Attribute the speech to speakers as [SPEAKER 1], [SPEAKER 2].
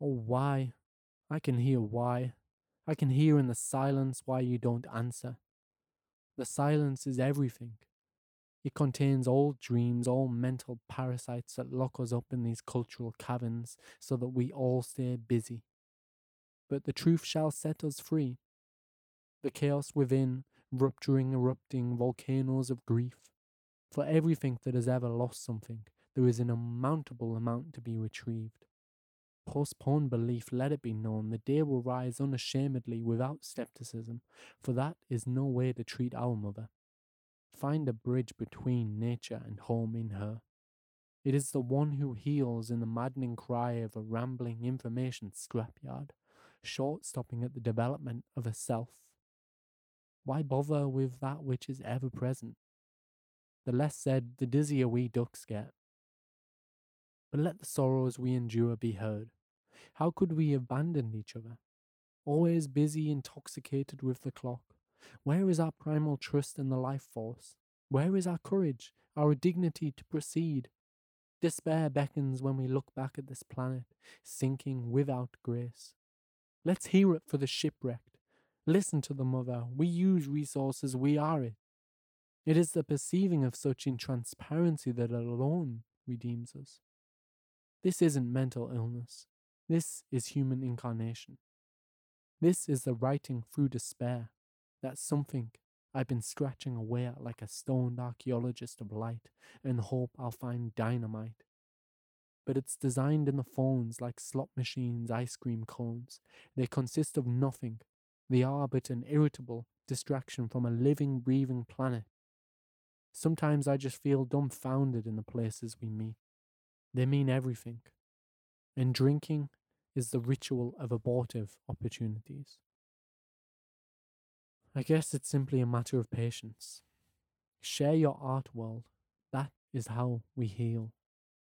[SPEAKER 1] Oh, why? I can hear why. I can hear in the silence why you don't answer. The silence is everything. It contains all dreams, all mental parasites that lock us up in these cultural caverns so that we all stay busy. But the truth shall set us free. The chaos within, rupturing, erupting volcanoes of grief. For everything that has ever lost something, there is an uncountable amount to be retrieved. Postpone belief, let it be known, the day will rise unashamedly without skepticism, for that is no way to treat our mother. Find a bridge between nature and home in her. It is the one who heals in the maddening cry of a rambling information scrapyard, short stopping at the development of a self. Why bother with that which is ever present? The less said, the dizzier we ducks get. But let the sorrows we endure be heard. How could we abandon each other? Always busy, intoxicated with the clock. Where is our primal trust in the life force? Where is our courage, our dignity to proceed? Despair beckons when we look back at this planet, sinking without grace. Let's hear it for the shipwrecked. Listen to the mother. We use resources, we are it. It is the perceiving of such in transparency that alone redeems us. This isn't mental illness. This is human incarnation. This is the writing through despair. That's something I've been scratching away at like a stoned archaeologist of light the hope I'll find dynamite. But it's designed in the phones like slot machines, ice cream cones. They consist of nothing. They are but an irritable distraction from a living, breathing planet. Sometimes I just feel dumbfounded in the places we meet. They mean everything. And drinking is the ritual of abortive opportunities. I guess it's simply a matter of patience. Share your art world. That is how we heal.